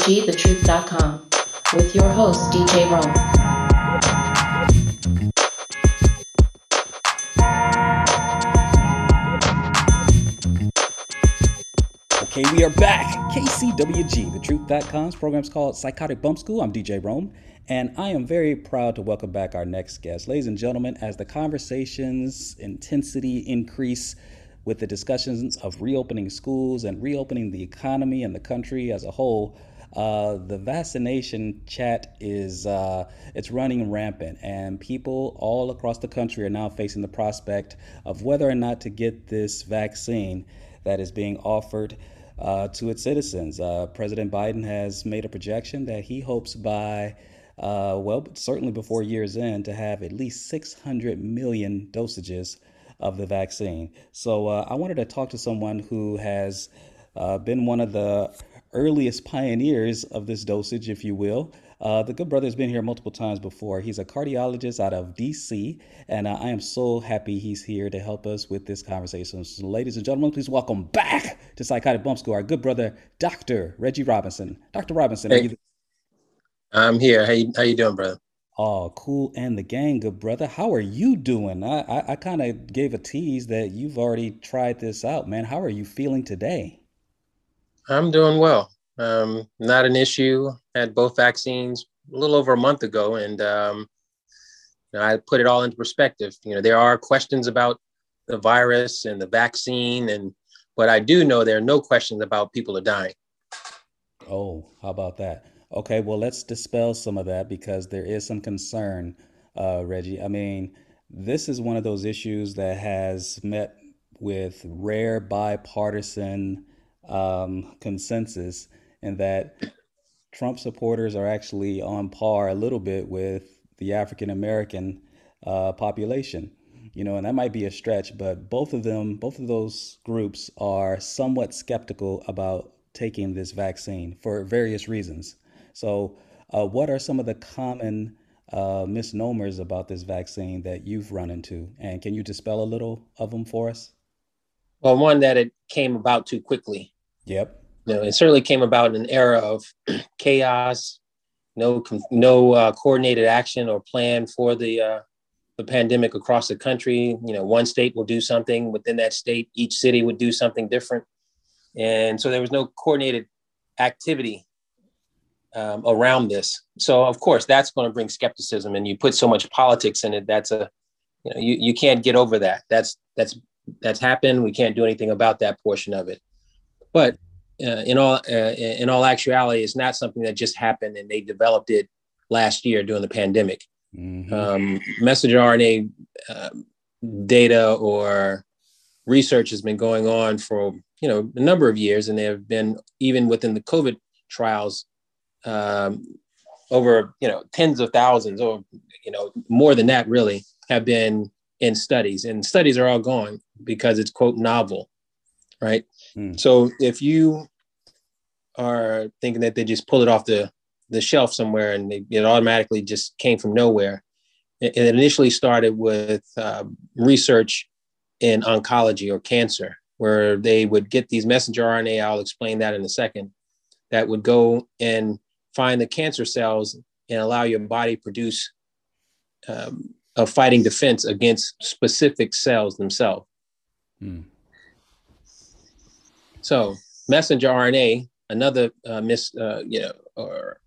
KCWGTheTruth.com with your host, DJ Rome. Okay, we are back. KCWG, the truth.com's program's called Psychotic Bump School. I'm DJ Rome, and I am very proud to welcome back our next guest. Ladies and gentlemen, as the conversations intensity increase with the discussions of reopening schools and reopening the economy and the country as a whole, uh, the vaccination chat is uh, it's running rampant, and people all across the country are now facing the prospect of whether or not to get this vaccine that is being offered uh, to its citizens. Uh, President Biden has made a projection that he hopes by, uh, well, certainly before year's end, to have at least 600 million dosages of the vaccine. So uh, I wanted to talk to someone who has uh, been one of the earliest pioneers of this dosage, if you will. Uh, the good brother has been here multiple times before. He's a cardiologist out of DC, and uh, I am so happy he's here to help us with this conversation. So, ladies and gentlemen, please welcome back to Psychotic Bump School our good brother, Dr. Reggie Robinson. Dr. Robinson, hey, I'm here. How you, how you doing, brother? Oh, cool. And the gang, good brother. How are you doing? I, I, I kind of gave a tease that you've already tried this out, man. How are you feeling today? I'm doing well. Um, not an issue. Had both vaccines a little over a month ago, and um, I put it all into perspective. You know, there are questions about the virus and the vaccine, and but I do know there are no questions about people are dying. Oh, how about that? Okay, well, let's dispel some of that because there is some concern, uh, Reggie. I mean, this is one of those issues that has met with rare bipartisan um, consensus and that Trump supporters are actually on par a little bit with the African American uh, population. You know, and that might be a stretch, but both of them, both of those groups are somewhat skeptical about taking this vaccine for various reasons. So, uh, what are some of the common uh, misnomers about this vaccine that you've run into? And can you dispel a little of them for us? Well, one that it came about too quickly. Yep you know, it certainly came about in an era of chaos, no no uh, coordinated action or plan for the uh, the pandemic across the country. You know, one state will do something within that state, each city would do something different, and so there was no coordinated activity um, around this. So of course, that's going to bring skepticism, and you put so much politics in it. That's a you know you, you can't get over that. That's that's that's happened. We can't do anything about that portion of it. But uh, in all uh, in all actuality, it's not something that just happened and they developed it last year during the pandemic. Mm-hmm. Um, messenger RNA uh, data or research has been going on for you know a number of years, and there have been even within the COVID trials um, over you know tens of thousands or you know more than that really have been in studies, and studies are all gone because it's quote novel, right? Mm. So if you are thinking that they just pull it off the the shelf somewhere and they, it automatically just came from nowhere, it, it initially started with uh, research in oncology or cancer, where they would get these messenger RNA. I'll explain that in a second. That would go and find the cancer cells and allow your body produce um, a fighting defense against specific cells themselves. Mm. So messenger RNA, another uh, mis, uh, you know, or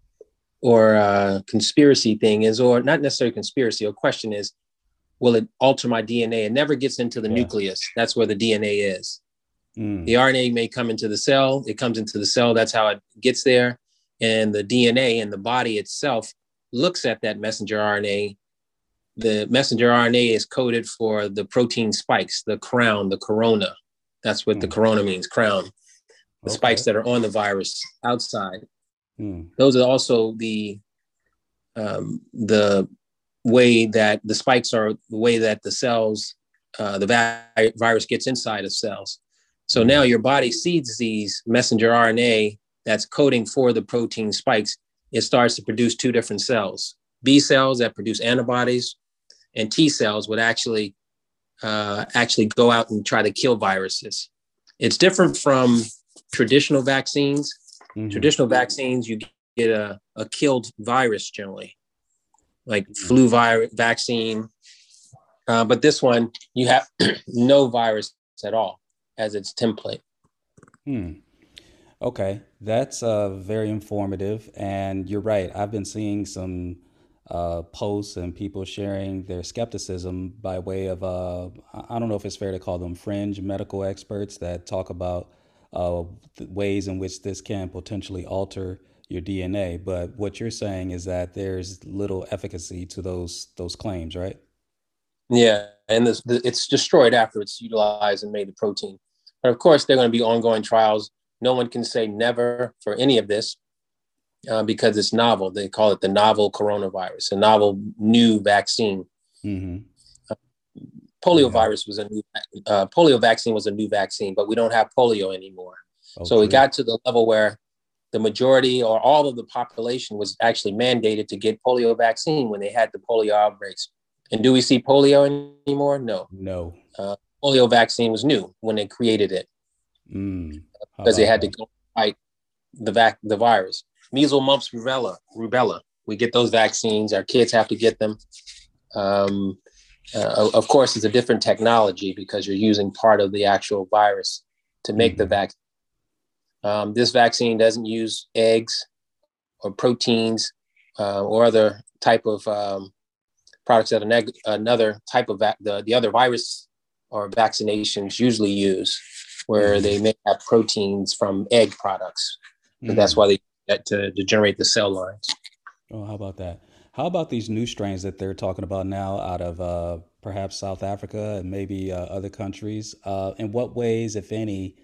or uh, conspiracy thing is, or not necessarily conspiracy. Or question is, will it alter my DNA? It never gets into the yeah. nucleus. That's where the DNA is. Mm. The RNA may come into the cell. It comes into the cell. That's how it gets there. And the DNA and the body itself looks at that messenger RNA. The messenger RNA is coded for the protein spikes, the crown, the corona. That's what mm. the corona means, crown. The okay. spikes that are on the virus outside. Mm. Those are also the um, the way that the spikes are the way that the cells, uh, the vi- virus gets inside of cells. So now your body sees these messenger RNA that's coding for the protein spikes. It starts to produce two different cells B cells that produce antibodies, and T cells would actually uh, actually go out and try to kill viruses. It's different from traditional vaccines. Mhm. Traditional vaccines, you get a, a killed virus generally, like flu virus vaccine. Uh, but this one, you have no virus at all as its template. Hmm. Okay, that's uh, very informative. And you're right. I've been seeing some uh, posts and people sharing their skepticism by way of, uh, I don't know if it's fair to call them fringe medical experts that talk about uh, ways in which this can potentially alter your DNA. But what you're saying is that there's little efficacy to those those claims, right? Yeah, and this, it's destroyed after it's utilized and made the protein. But of course, there are going to be ongoing trials. No one can say never for any of this uh, because it's novel. They call it the novel coronavirus, a novel new vaccine. hmm Polio virus was a new uh, polio vaccine was a new vaccine, but we don't have polio anymore. so we got to the level where the majority or all of the population was actually mandated to get polio vaccine when they had the polio outbreaks. And do we see polio anymore? No. no. Polio vaccine was new when they created it Mm. Because they had to go fight the vac- the virus. Measles, mumps, rubella, rubella. We get those vaccines. Our kids have to get them. Um, uh, of course, it's a different technology because you're using part of the actual virus to make the Mhm. vaccine. Um, this vaccine doesn't use eggs or proteins uh, or other type of um, products that neg- another type of vac- the, the other virus or vaccinations usually use, where Mhm. they may have proteins from egg products. And that's why they that to, to generate the cell lines. Oh, how about that? How about these new strains that they're talking about now out of uh, perhaps South Africa and maybe uh, other countries? Uh, in what ways, if any,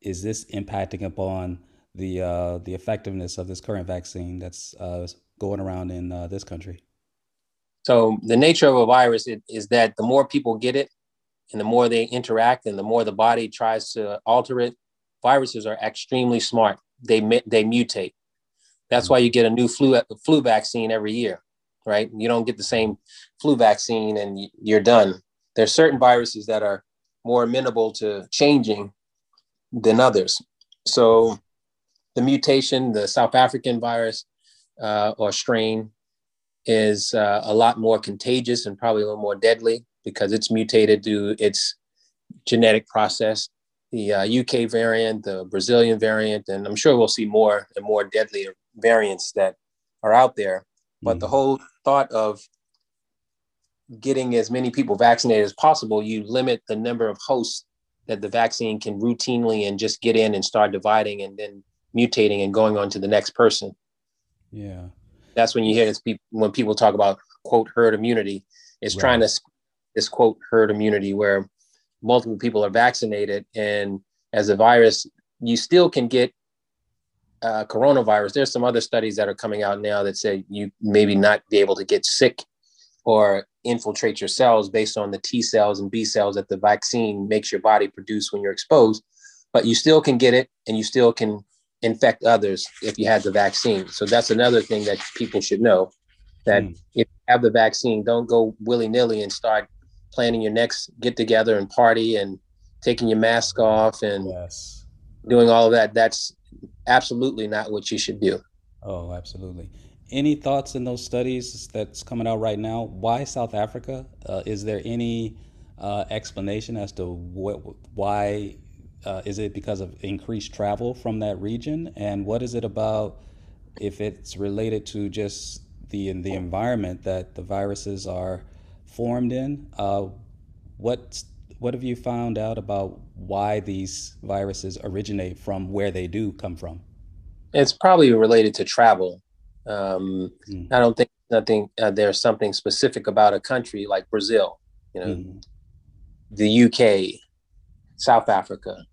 is this impacting upon the uh, the effectiveness of this current vaccine that's uh, going around in uh, this country? So the nature of a virus is, is that the more people get it, and the more they interact, and the more the body tries to alter it, viruses are extremely smart. They they mutate. That's why you get a new flu flu vaccine every year, right? You don't get the same flu vaccine and you're done. There's certain viruses that are more amenable to changing than others. So the mutation, the South African virus uh, or strain, is uh, a lot more contagious and probably a little more deadly because it's mutated due its genetic process. The uh, UK variant, the Brazilian variant, and I'm sure we'll see more and more deadly variants that are out there. But the Mhm. whole thought of getting as many people vaccinated as possible, you limit the number of hosts that the vaccine can routinely and just get in and start dividing and then mutating and going on to the next person Yeah. that's when you hear this people when people talk about quote herd immunity it's Right. trying to this quote herd immunity where multiple people are vaccinated and as a virus you still can get uh, coronavirus there's some other studies that are coming out now that say you maybe not be able to get sick or infiltrate your cells based on the t cells and b cells that the vaccine makes your body produce when you're exposed but you still can get it and you still can infect others if you had the vaccine. So that's another thing that people should know that Mm. if you have the vaccine, don't go willy nilly and start planning your next get together and party and taking your mask off and Yes. doing all of that. That's absolutely not what you should do. Oh, absolutely. Any thoughts in those studies that's coming out right now? Why South Africa? Uh, is there any uh, explanation as to what, why? Uh, is it because of increased travel from that region? And what is it about if it's related to just the the environment that the viruses are formed in? Uh, what what have you found out about why these viruses originate from where they do come from? It's probably related to travel. Um, Mm. I don't think nothing. Uh, there's something specific about a country like Brazil, you know, Mhm. the UK, South Africa.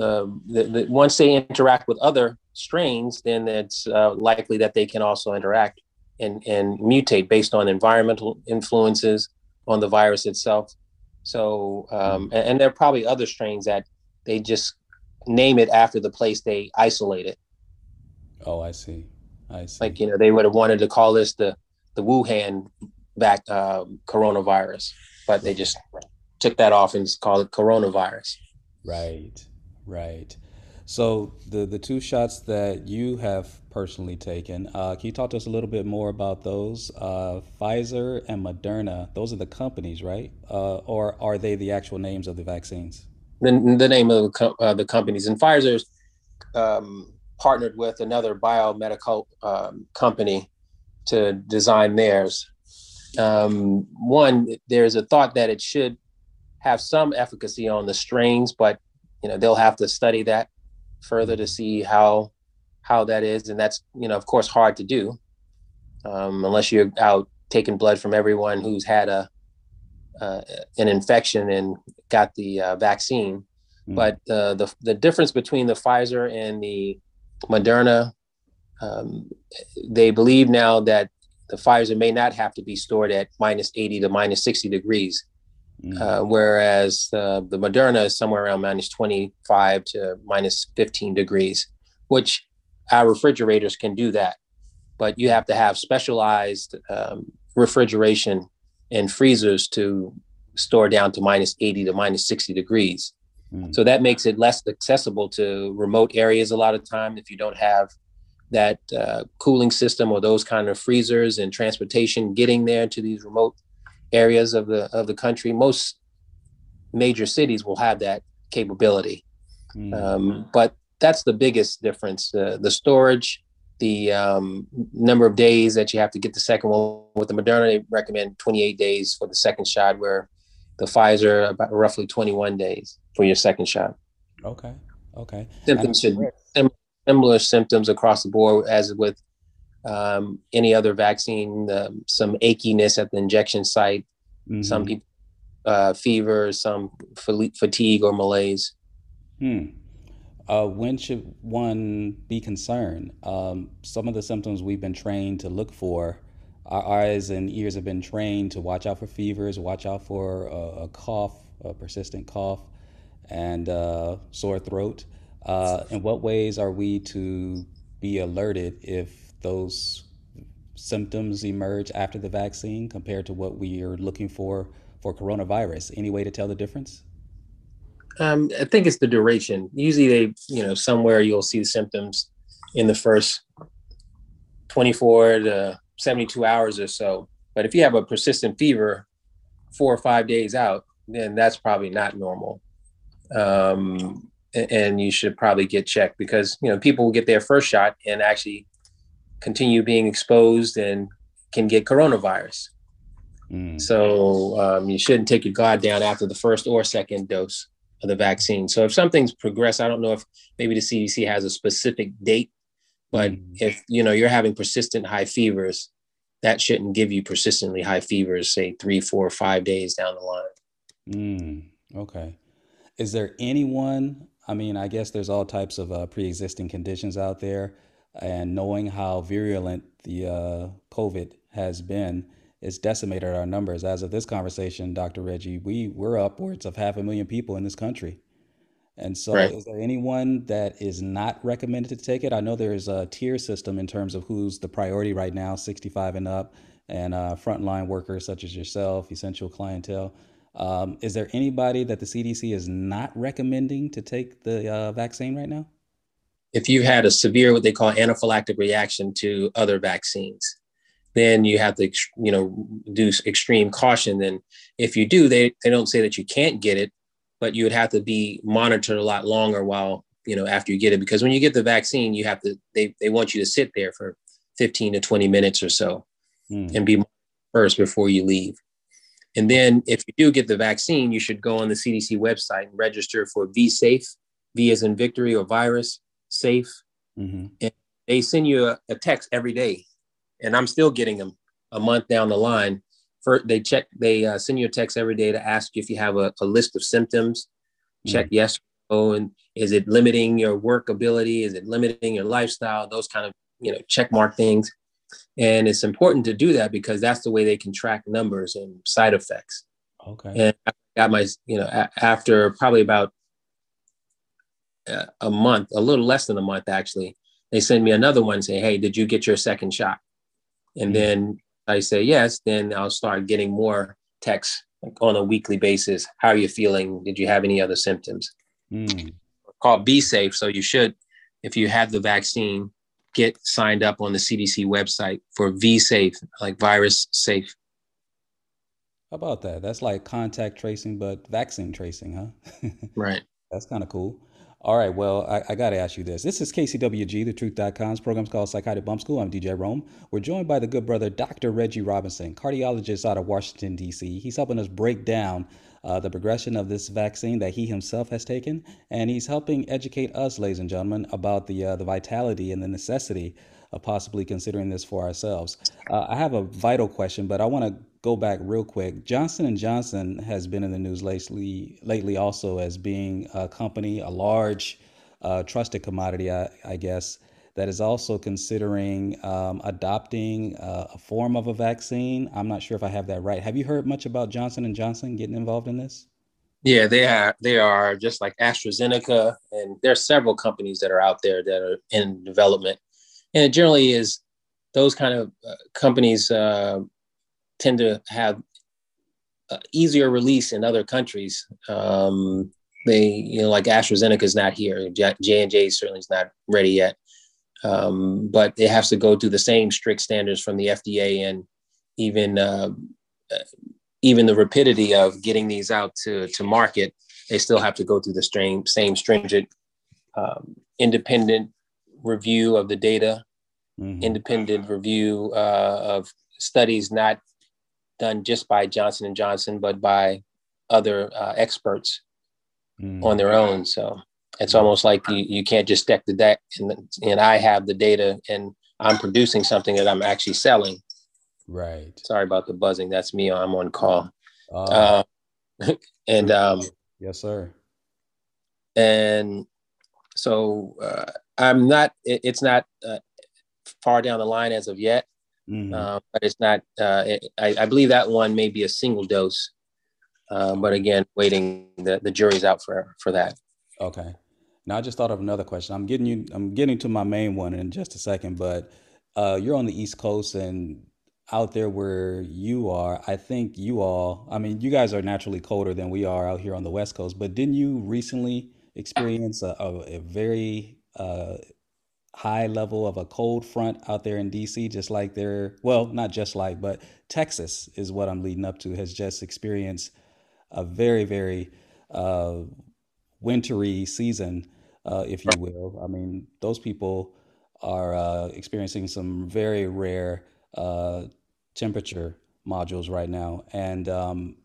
Um, the, the, once they interact with other strains, then it's uh, likely that they can also interact and, and mutate based on environmental influences on the virus itself. So, um, and, and there are probably other strains that they just name it after the place they isolated. Oh, I see. I see. Like you know, they would have wanted to call this the the Wuhan back uh, coronavirus, but they just took that off and called it coronavirus. Right, right. So the the two shots that you have personally taken, uh, can you talk to us a little bit more about those? Uh, Pfizer and Moderna, those are the companies, right? Uh, or are they the actual names of the vaccines? The, the name of the, uh, the companies and Pfizer's um, partnered with another biomedical um, company to design theirs. Um, one, there's a thought that it should have some efficacy on the strains, but you know they'll have to study that further to see how how that is, and that's you know of course hard to do um, unless you're out taking blood from everyone who's had a uh, an infection and got the uh, vaccine. Mm. But uh, the the difference between the Pfizer and the Moderna, um, they believe now that the Pfizer may not have to be stored at minus 80 to minus 60 degrees. Mm. Uh, whereas uh, the Moderna is somewhere around minus 25 to minus 15 degrees, which our refrigerators can do that. But you have to have specialized um, refrigeration and freezers to store down to minus 80 to minus 60 degrees. Mm. So that makes it less accessible to remote areas a lot of time if you don't have that uh, cooling system or those kind of freezers and transportation getting there to these remote areas of the of the country. Most major cities will have that capability, mm. um, but that's the biggest difference: uh, the storage, the um, number of days that you have to get the second one. With the Moderna, they recommend 28 days for the second shot, where the Pfizer about roughly 21 days for your second shot. Okay. Okay. Symptoms should similar symptoms across the board as with um, any other vaccine, um, some achiness at the injection site, mm-hmm. some people uh, fever, some fatigue or malaise. Hmm. Uh, when should one be concerned? Um, some of the symptoms we've been trained to look for, our eyes and ears have been trained to watch out for fevers, watch out for a, a cough, a persistent cough, and uh, sore throat. Uh, in what ways are we to be alerted if those symptoms emerge after the vaccine compared to what we are looking for for coronavirus? Any way to tell the difference? Um, I think it's the duration. Usually, they, you know, somewhere you'll see the symptoms in the first 24 to 72 hours or so. But if you have a persistent fever four or five days out, then that's probably not normal. Um, and you should probably get checked because you know people will get their first shot and actually continue being exposed and can get coronavirus. Mm. So um, you shouldn't take your guard down after the first or second dose of the vaccine. So if something's progressed, I don't know if maybe the CDC has a specific date, but mm. if you know you're having persistent high fevers, that shouldn't give you persistently high fevers, say three, four, five days down the line. Mm. Okay. Is there anyone I mean, I guess there's all types of uh, pre-existing conditions out there, and knowing how virulent the uh, COVID has been, it's decimated our numbers. As of this conversation, Dr. Reggie, we we're upwards of half a million people in this country. And so, right. is there anyone that is not recommended to take it? I know there's a tier system in terms of who's the priority right now, 65 and up, and uh, frontline workers such as yourself, essential clientele. Um, is there anybody that the CDC is not recommending to take the uh, vaccine right now? If you had a severe, what they call anaphylactic reaction to other vaccines, then you have to, you know, do extreme caution. Then, if you do, they they don't say that you can't get it, but you would have to be monitored a lot longer while you know after you get it because when you get the vaccine, you have to they they want you to sit there for 15 to 20 minutes or so mm. and be first before you leave. And then if you do get the vaccine, you should go on the CDC website and register for VSafe, V as in victory or virus, safe. Mm-hmm. And they send you a, a, text every day. And I'm still getting them a month down the line. For, they check, they uh, send you a text every day to ask you if you have a, a list of symptoms. Check mm-hmm. yes or no. And is it limiting your work ability? Is it limiting your lifestyle? Those kind of, you know, check mark things. And it's important to do that because that's the way they can track numbers and side effects. Okay. And I got my, you know, a- after probably about a month, a little less than a month actually, they send me another one saying, "Hey, did you get your second shot?" And Mm. then I say yes. Then I'll start getting more texts like on a weekly basis. How are you feeling? Did you have any other symptoms? Mm. Called V Safe. So you should, if you have the vaccine, get signed up on the CDC website for V Safe, like virus safe. How about that? That's like contact tracing, but vaccine tracing, huh? Right. That's kind of cool. All right, well, I, I got to ask you this. This is KCWG, the truth.com's program's called Psychotic Bump School. I'm DJ Rome. We're joined by the good brother, Dr. Reggie Robinson, cardiologist out of Washington, D.C. He's helping us break down uh, the progression of this vaccine that he himself has taken, and he's helping educate us, ladies and gentlemen, about the, uh, the vitality and the necessity of possibly considering this for ourselves. Uh, I have a vital question, but I want to go back real quick. Johnson and Johnson has been in the news lately, lately also as being a company, a large, uh, trusted commodity, I, I guess, that is also considering um, adopting uh, a form of a vaccine. I'm not sure if I have that right. Have you heard much about Johnson and Johnson getting involved in this? Yeah, they are. They are just like AstraZeneca, and there are several companies that are out there that are in development. And it generally is those kind of uh, companies uh, tend to have uh, easier release in other countries. Um, they, you know, like AstraZeneca is not here. J and J certainly is not ready yet, um, but it has to go through the same strict standards from the FDA and even uh, even the rapidity of getting these out to to market. They still have to go through the same same stringent um, independent review of the data, Mhm. independent review uh, of studies not done just by Johnson and Johnson, but by other uh, experts Mhm. on their own. So it's almost like you, you can't just stack the deck and, and I have the data and I'm producing something that I'm actually selling. Right. Sorry about the buzzing. That's me. I'm on call. Uh, Uh, and um, yes, sir. and so uh, I'm not. It, it's not uh, far down the line as of yet, Mhm. uh, but it's not. Uh, it, I, I believe that one may be a single dose, uh, but again, waiting. The, the jury's out for for that. Okay. Now I just thought of another question. I'm getting you. I'm getting to my main one in just a second, but uh, you're on the East Coast and out there where you are. I think you all. I mean, you guys are naturally colder than we are out here on the West Coast. But didn't you recently experience a, a, a very uh, high level of a cold front out there in DC? Just like there. Well, not just like, but Texas is what I'm leading up to. Has just experienced a very, very uh, wintry season, uh, if you will. I mean, those people are uh, experiencing some very rare uh, temperature modules right now, and um,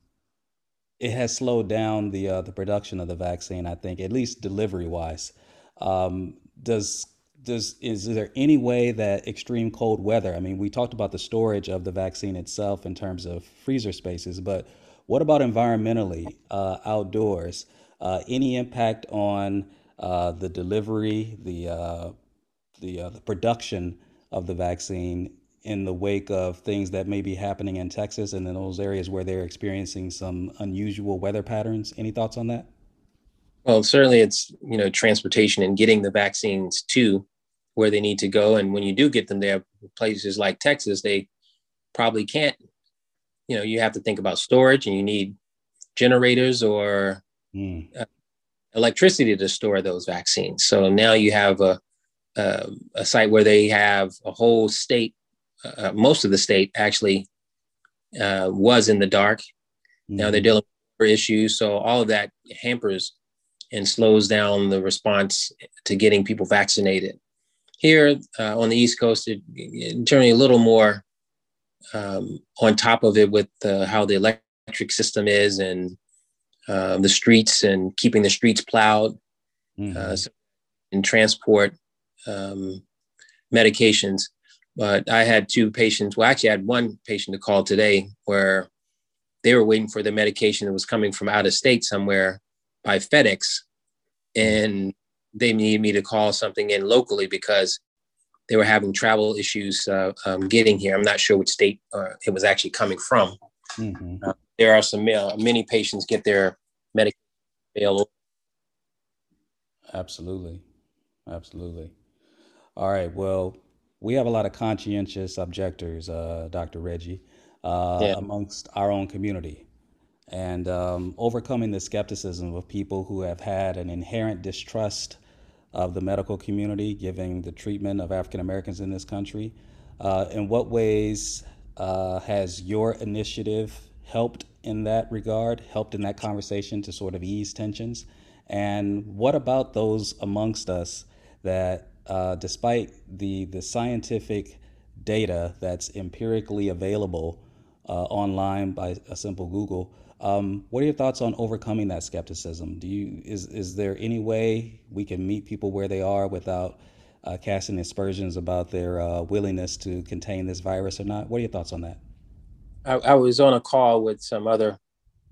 it has slowed down the uh, the production of the vaccine. I think, at least delivery wise. Um, does does is there any way that extreme cold weather? I mean, we talked about the storage of the vaccine itself in terms of freezer spaces, but what about environmentally, uh, outdoors? Uh, any impact on uh, the delivery, the uh, the uh, the production of the vaccine in the wake of things that may be happening in Texas and in those areas where they're experiencing some unusual weather patterns? Any thoughts on that? Well, certainly it's you know transportation and getting the vaccines to where they need to go, and when you do get them there, places like Texas, they probably can't. You know, you have to think about storage, and you need generators or Mm, electricity to store those vaccines. So now you have a a, a site where they have a whole state. Uh, most of the state actually uh, was in the dark. Now they're mhm, dealing with issues, so all of that hampers and slows down the response to getting people vaccinated. Here uh, on the East Coast, it, it generally a little more um, on top of it with uh, how the electric system is and uh, the streets and keeping the streets plowed mhm. uh, so- and transport um, medications. But I had two patients. Well, actually, I had one patient to call today where they were waiting for the medication that was coming from out of state somewhere by FedEx, and they needed me to call something in locally because they were having travel issues uh, um, getting here. I'm not sure which state uh, it was actually coming from. Mhm. There are some uh, many patients get their medication mail Absolutely. Absolutely. All right. Well, we have a lot of conscientious objectors, uh, Dr. Reggie, uh, Yeah. amongst our own community. And um, overcoming the skepticism of people who have had an inherent distrust of the medical community, giving the treatment of African Americans in this country. Uh, in what ways uh, has your initiative helped in that regard, helped in that conversation to sort of ease tensions? And what about those amongst us that, uh, despite the, the scientific data that's empirically available uh, online by a simple Google, um, what are your thoughts on overcoming that skepticism? Do you is is there any way we can meet people where they are without uh, casting aspersions about their uh, willingness to contain this virus or not? What are your thoughts on that? I, I was on a call with some other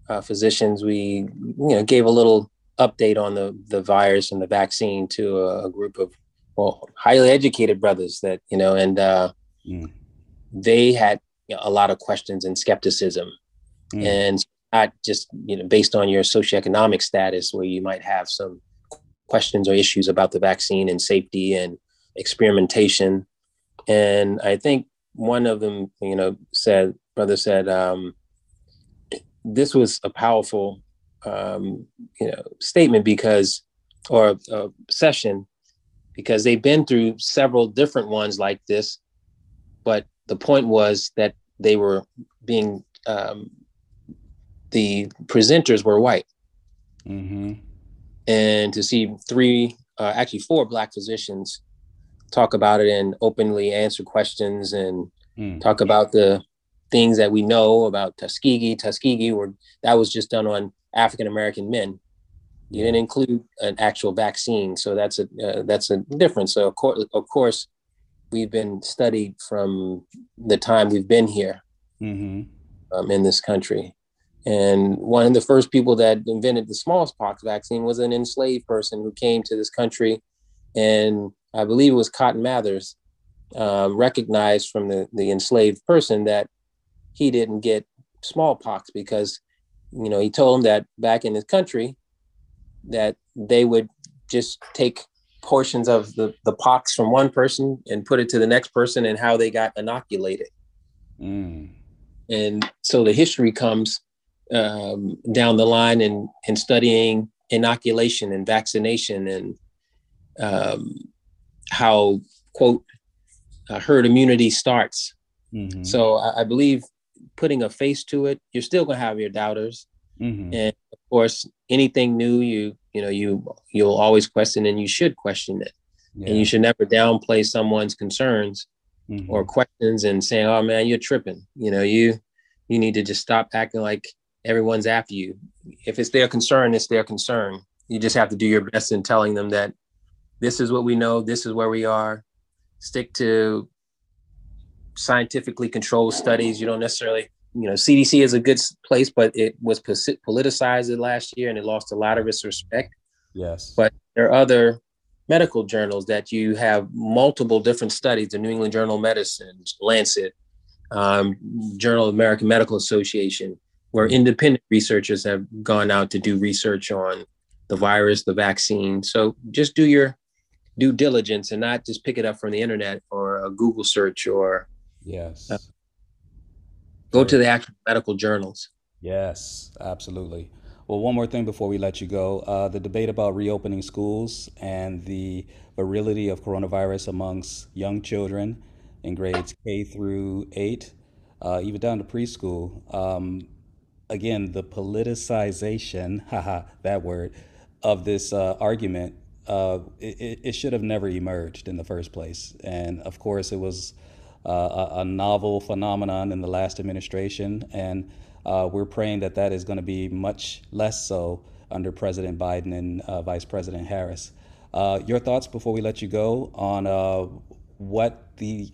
uh, physicians. We, you know, gave a little update on the the virus and the vaccine to a, a group of well, highly educated brothers that you know, and uh, Mm. they had you know, a lot of questions and skepticism, Mm. and not just you know based on your socioeconomic status, where you might have some questions or issues about the vaccine and safety and experimentation. And I think one of them, you know, said, brother said, um, this was a powerful, um, you know, statement because, or a session, because they've been through several different ones like this, but the point was that they were being, um, the presenters were white, Mm-hmm. and to see three, uh, actually four black physicians talk about it and openly answer questions and Mm. talk about the things that we know about Tuskegee. Tuskegee, were that was just done on African American men. You didn't include an actual vaccine, so that's a uh, that's a difference. So of course, of course, we've been studied from the time we've been here Mm-hmm. um, in this country. And one of the first people that invented the smallpox vaccine was an enslaved person who came to this country, and I believe it was Cotton Mathers, um, recognized from the, the enslaved person that he didn't get smallpox because, you know, he told him that back in his country, that they would just take portions of the, the pox from one person and put it to the next person and how they got inoculated Mm. and so the history comes um, down the line in in studying inoculation and vaccination and um, how quote uh, herd immunity starts. Mm-hmm. So I, I believe putting a face to it, you're still gonna have your doubters, mm-hmm. and of course, anything new, you you know you you'll always question, and you should question it, Yeah. and you should never downplay someone's concerns Mhm. or questions and saying, "Oh man, you're tripping." You know, you you need to just stop acting like everyone's after you. If it's their concern, it's their concern. You just have to do your best in telling them that this is what we know, this is where we are. Stick to scientifically controlled studies. You don't necessarily, you know, CDC is a good place, but it was politicized last year and it lost a lot of its respect yes. but there are other medical journals that you have multiple different studies the new england journal of medicine lancet um, journal of american medical association where independent researchers have gone out to do research on the virus the vaccine so just do your due diligence and not just pick it up from the internet or a google search or yes. uh, go to the actual medical journals Yes, absolutely. Well, one more thing before we let you go. Uh, the debate about reopening schools and the virility of coronavirus amongst young children in grades K through eight, uh, even down to preschool. Um, again, the politicization, haha, that word, of this uh, argument, uh, it, it- should have never emerged in the first place. And of course, it was uh, a, novel phenomenon in the last administration, and uh, we're praying that that is going to be much less so under President Biden and uh, Vice President Harris. Uh, your thoughts before we let you go on what the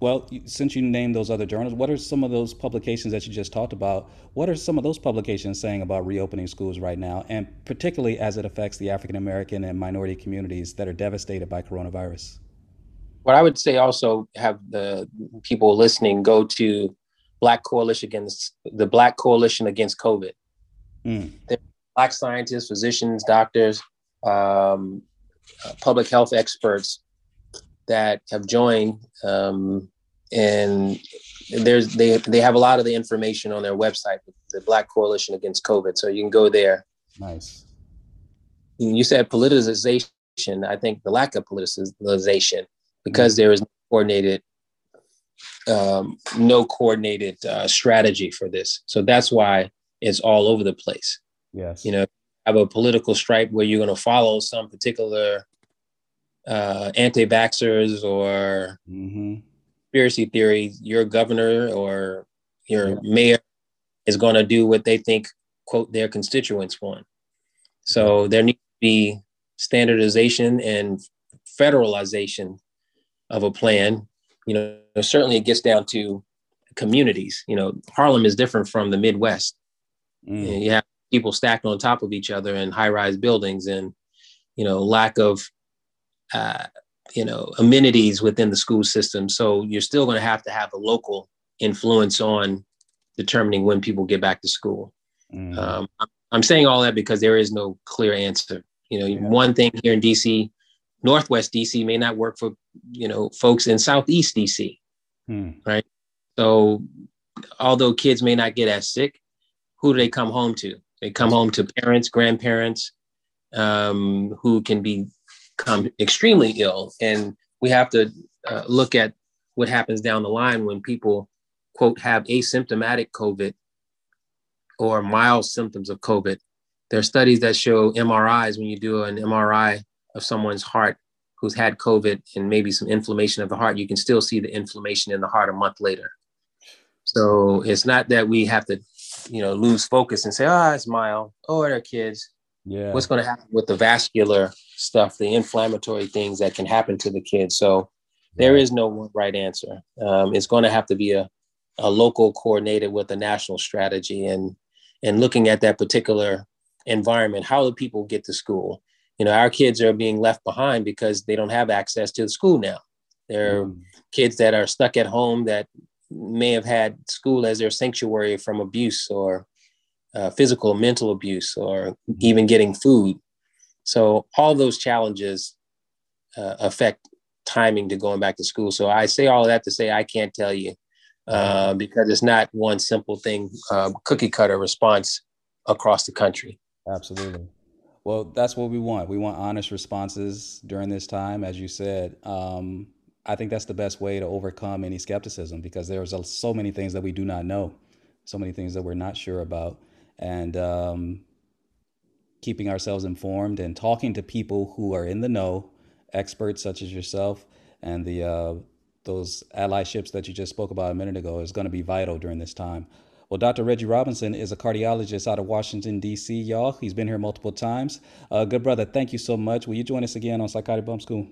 well, since you named those other journals, what are some of those publications that you just talked about? What are some of those publications saying about reopening schools right now, and particularly as it affects the African American and minority communities that are devastated by coronavirus? what I would say also have the people listening go to Black Coalition against the Black Coalition against COVID. Mm. Black scientists, physicians, doctors um, uh, public health experts that have joined, um, and there's they they have a lot of the information on their website, the Black Coalition Against COVID. So you can go there. Nice. You said politicization. I think the lack of politicization because there is coordinated um, no coordinated uh, strategy for this. So that's why it's all over the place. Yes. You know, have a political stripe where you're going to follow some particular uh, anti-vaxxers or Mm-hmm. conspiracy theory. Your governor or your Yeah. mayor is going to do what they think, quote, their constituents want. So there needs to be standardization and federalization of a plan. You know, certainly it gets down to communities. You know, Harlem is different from the Midwest. Mm. You have people stacked on top of each other in high-rise buildings, and you know, lack of uh, you know amenities within the school system. So you're still going to have to have a local influence on determining when people get back to school. Mm. Um, I'm- saying all that because there is no clear answer. You know, Yeah. one thing here in DC, Northwest DC may not work for you know folks in Southeast DC. right? So, although kids may not get as sick, who do they come home to? They come home to parents, grandparents, um, who can become extremely ill, and we have to uh, look at what happens down the line when people quote have asymptomatic COVID or mild symptoms of COVID. There are studies that show MRIs when you do an MRI of someone's heart who's had COVID and maybe some inflammation of the heart, you can still see the inflammation in the heart a month later. So it's not that we have to, you know, lose focus and say, oh, it's mild. Oh, they're kids. Yeah. What's going to happen with the vascular stuff, the inflammatory things that can happen to the kids? So there is no one right answer. Um, it's going to have to be a, a local coordinated with a national strategy and and looking at that particular environment. How do people get to school? You know, our kids are being left behind because they don't have access to the school now. There are Mm. kids that are stuck at home that may have had school as their sanctuary from abuse or uh, physical, mental abuse, or even getting food. So all those challenges uh, affect timing to going back to school. So I say all of that to say I can't tell you uh, because it's not one simple thing, uh, cookie cutter response across the country. Absolutely. Well, that's what we want. We want honest responses during this time, as you said. Um, I think that's the best way to overcome any skepticism because there's so many things that we do not know, so many things that we're not sure about, and um, keeping ourselves informed and talking to people who are in the know, experts such as yourself, and the uh, those allyships that you just spoke about a minute ago is going to be vital during this time. Well, Dr. Reggie Robinson is a cardiologist out of Washington, D.C., y'all. He's been here multiple times. Uh, good brother, thank you so much. Will you join us again on Psychotic Bump School?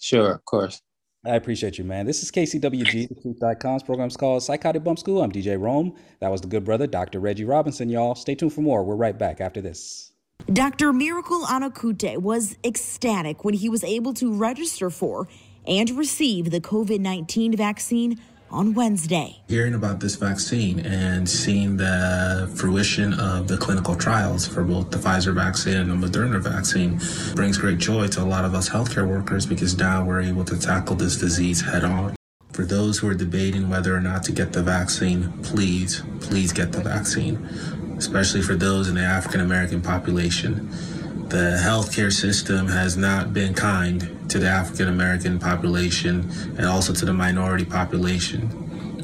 Sure, of course. I appreciate you, man. This is KCWG, the truth.com's program's called Psychotic Bump School. I'm DJ Rome. That was the good brother, Dr. Reggie Robinson, y'all. Stay tuned for more. We're right back after this. Dr. Miracle Anakute was ecstatic when he was able to register for and receive the COVID 19 vaccine on Wednesday. Hearing about this vaccine and seeing the fruition of the clinical trials for both the Pfizer vaccine and the Moderna vaccine brings great joy to a lot of us healthcare workers because now we're able to tackle this disease head on. For those who are debating whether or not to get the vaccine, please, please get the vaccine, especially for those in the African American population. The healthcare system has not been kind to the African American population and also to the minority population.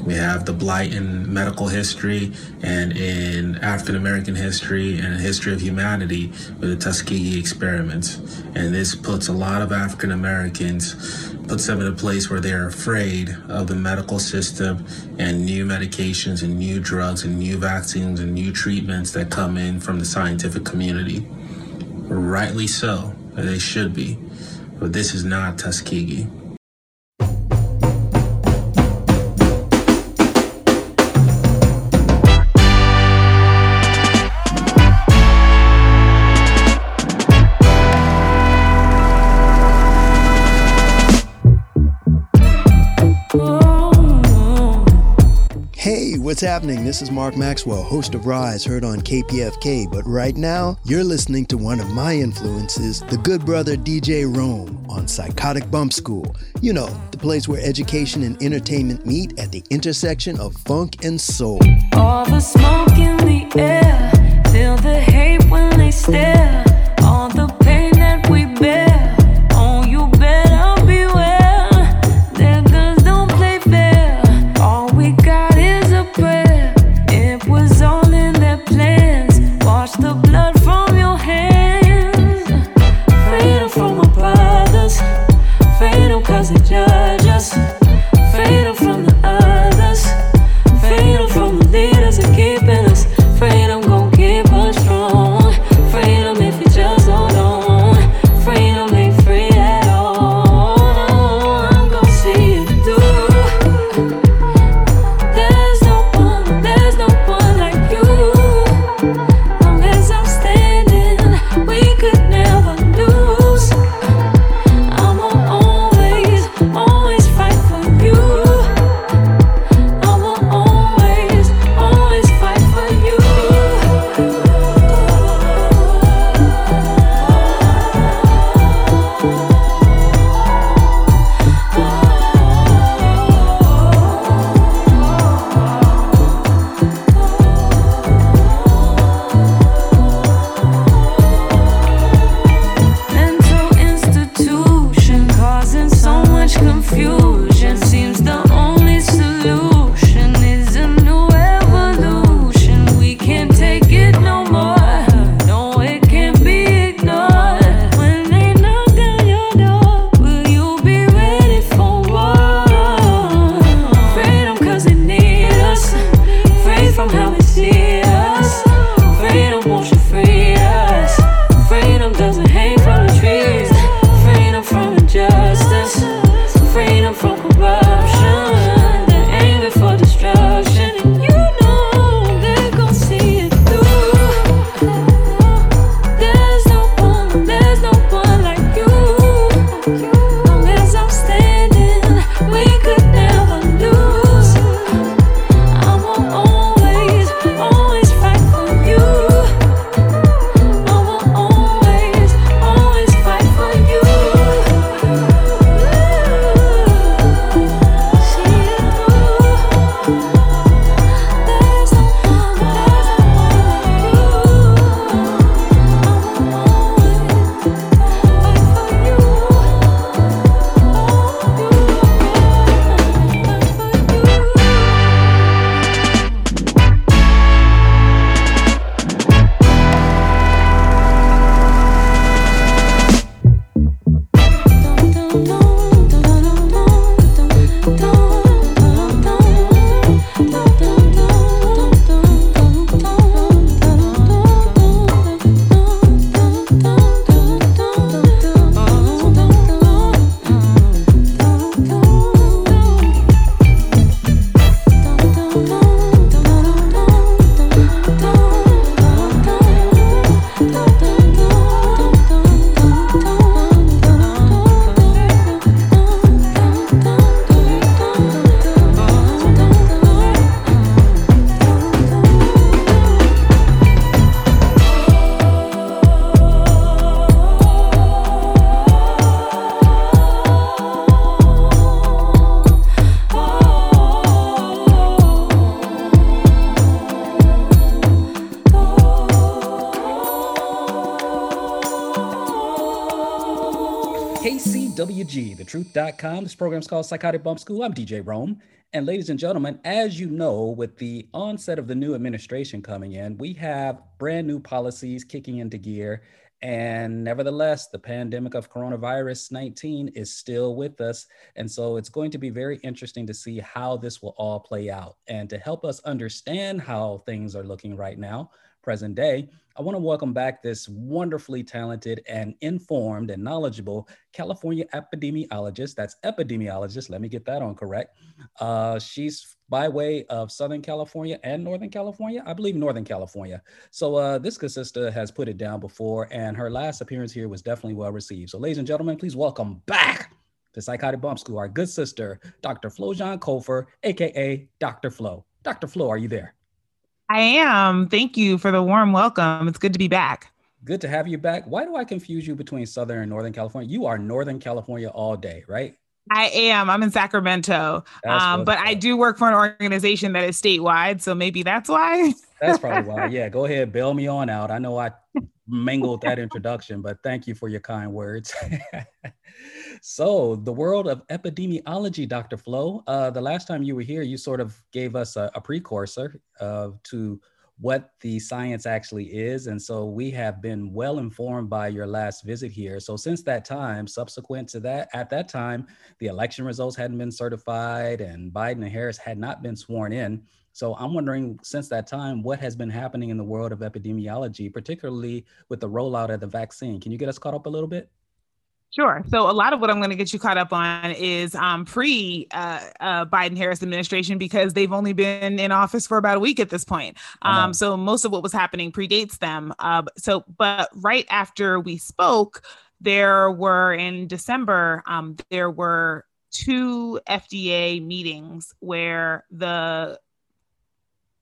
We have the blight in medical history and in African American history and history of humanity with the Tuskegee experiments. And this puts a lot of African Americans, puts them in a place where they're afraid of the medical system and new medications and new drugs and new vaccines and new treatments that come in from the scientific community. Rightly so, they should be. But this is not Tuskegee. What's happening? This is Mark Maxwell, host of Rise, heard on KPFK. But right now, you're listening to one of my influences, the good brother DJ Rome on Psychotic Bump School. You know, the place where education and entertainment meet at the intersection of funk and soul. All the smoke in the air, feel the hate when they stare. All the pain that we bear, Thetruth.com. This program is called Psychotic Bump School. I'm DJ Rome. And ladies and gentlemen, as you know, with the onset of the new administration coming in, we have brand new policies kicking into gear. And nevertheless, the pandemic of coronavirus 19 is still with us. And so it's going to be very interesting to see how this will all play out. And to help us understand how things are looking right now, present day, I want to welcome back this wonderfully talented and informed and knowledgeable California epidemiologist. That's epidemiologist. Let me get that on correct. Uh, she's by way of Southern California and Northern California. I believe Northern California. So uh, this good sister has put it down before, and her last appearance here was definitely well received. So, ladies and gentlemen, please welcome back to Psychotic Bump School our good sister, Dr. Flojuane Cofer, aka Dr. Flo. Dr. Flo, are you there? I am. Thank you for the warm welcome. It's good to be back. Good to have you back. Why do I confuse you between Southern and Northern California? You are Northern California all day, right? I am. I'm in Sacramento, um, but I do work for an organization that is statewide, so maybe that's why. that's probably why. Yeah, go ahead, bail me on out. I know I mangled that introduction, but thank you for your kind words. so, the world of epidemiology, Dr. Flo. Uh, the last time you were here, you sort of gave us a, a precursor uh, to what the science actually is. And so we have been well informed by your last visit here. So since that time, subsequent to that, at that time, the election results hadn't been certified and Biden and Harris had not been sworn in. So I'm wondering, since that time, what has been happening in the world of epidemiology, particularly with the rollout of the vaccine? Can you get us caught up a little bit? Sure. So a lot of what I'm going to get you caught up on is um, pre uh, uh, Biden Harris administration because they've only been in office for about a week at this point. Um, so most of what was happening predates them. Uh, so, but right after we spoke, there were in December um, there were two FDA meetings where the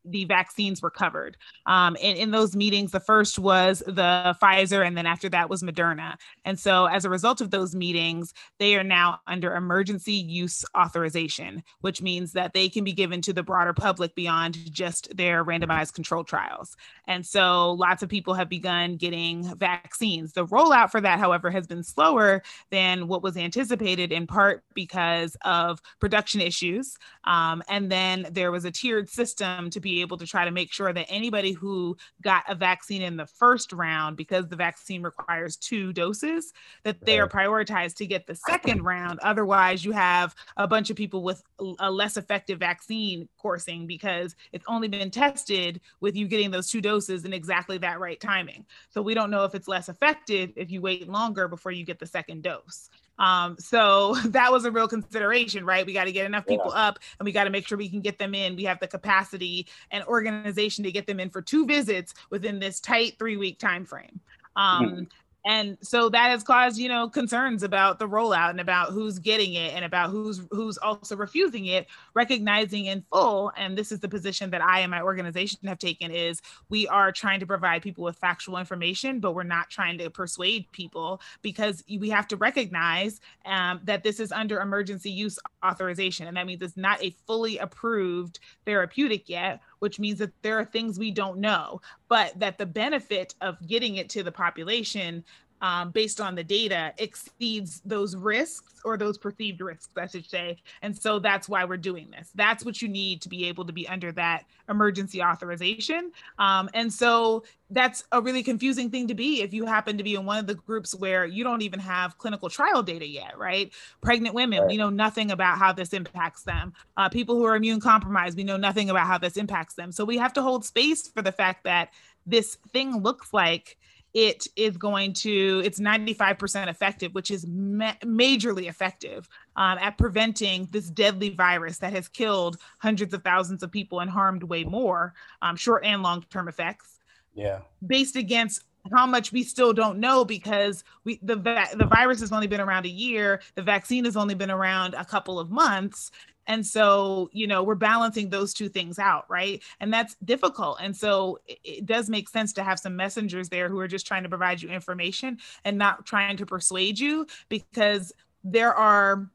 the vaccines were covered. Um, and in those meetings, the first was the Pfizer, and then after that was Moderna. And so, as a result of those meetings, they are now under emergency use authorization, which means that they can be given to the broader public beyond just their randomized controlled trials. And so, lots of people have begun getting vaccines. The rollout for that, however, has been slower than what was anticipated, in part because of production issues. Um, and then there was a tiered system to be able to try to make sure that anybody who got a vaccine in the first round, because the vaccine requires two doses, that they are prioritized to get the second round. Otherwise, you have a bunch of people with a less effective vaccine coursing because it's only been tested with you getting those two doses in exactly that right timing. So we don't know if it's less effective if you wait longer before you get the second dose. Um, so that was a real consideration, right? We got to get enough people yeah. up and we got to make sure we can get them in. We have the capacity and organization to get them in for two visits within this tight three week time frame. Um, mm-hmm and so that has caused you know concerns about the rollout and about who's getting it and about who's who's also refusing it recognizing in full and this is the position that i and my organization have taken is we are trying to provide people with factual information but we're not trying to persuade people because we have to recognize um, that this is under emergency use authorization. And that means it's not a fully approved therapeutic yet which means that there are things we don't know, but that the benefit of getting it to the population um, based on the data exceeds those risks or those perceived risks, I should say. And so that's why we're doing this. That's what you need to be able to be under that emergency authorization. Um, and so that's a really confusing thing to be if you happen to be in one of the groups where you don't even have clinical trial data yet, right? Pregnant women, right. we know nothing about how this impacts them. Uh, people who are immune compromised, we know nothing about how this impacts them. So we have to hold space for the fact that this thing looks like it is going to it's 95% effective which is ma- majorly effective um, at preventing this deadly virus that has killed hundreds of thousands of people and harmed way more um, short and long term effects. Yeah. Based against how much we still don't know because we the va- the virus has only been around a year the vaccine has only been around a couple of months and so, you know, we're balancing those two things out, right? And that's difficult. And so it, it does make sense to have some messengers there who are just trying to provide you information and not trying to persuade you because there are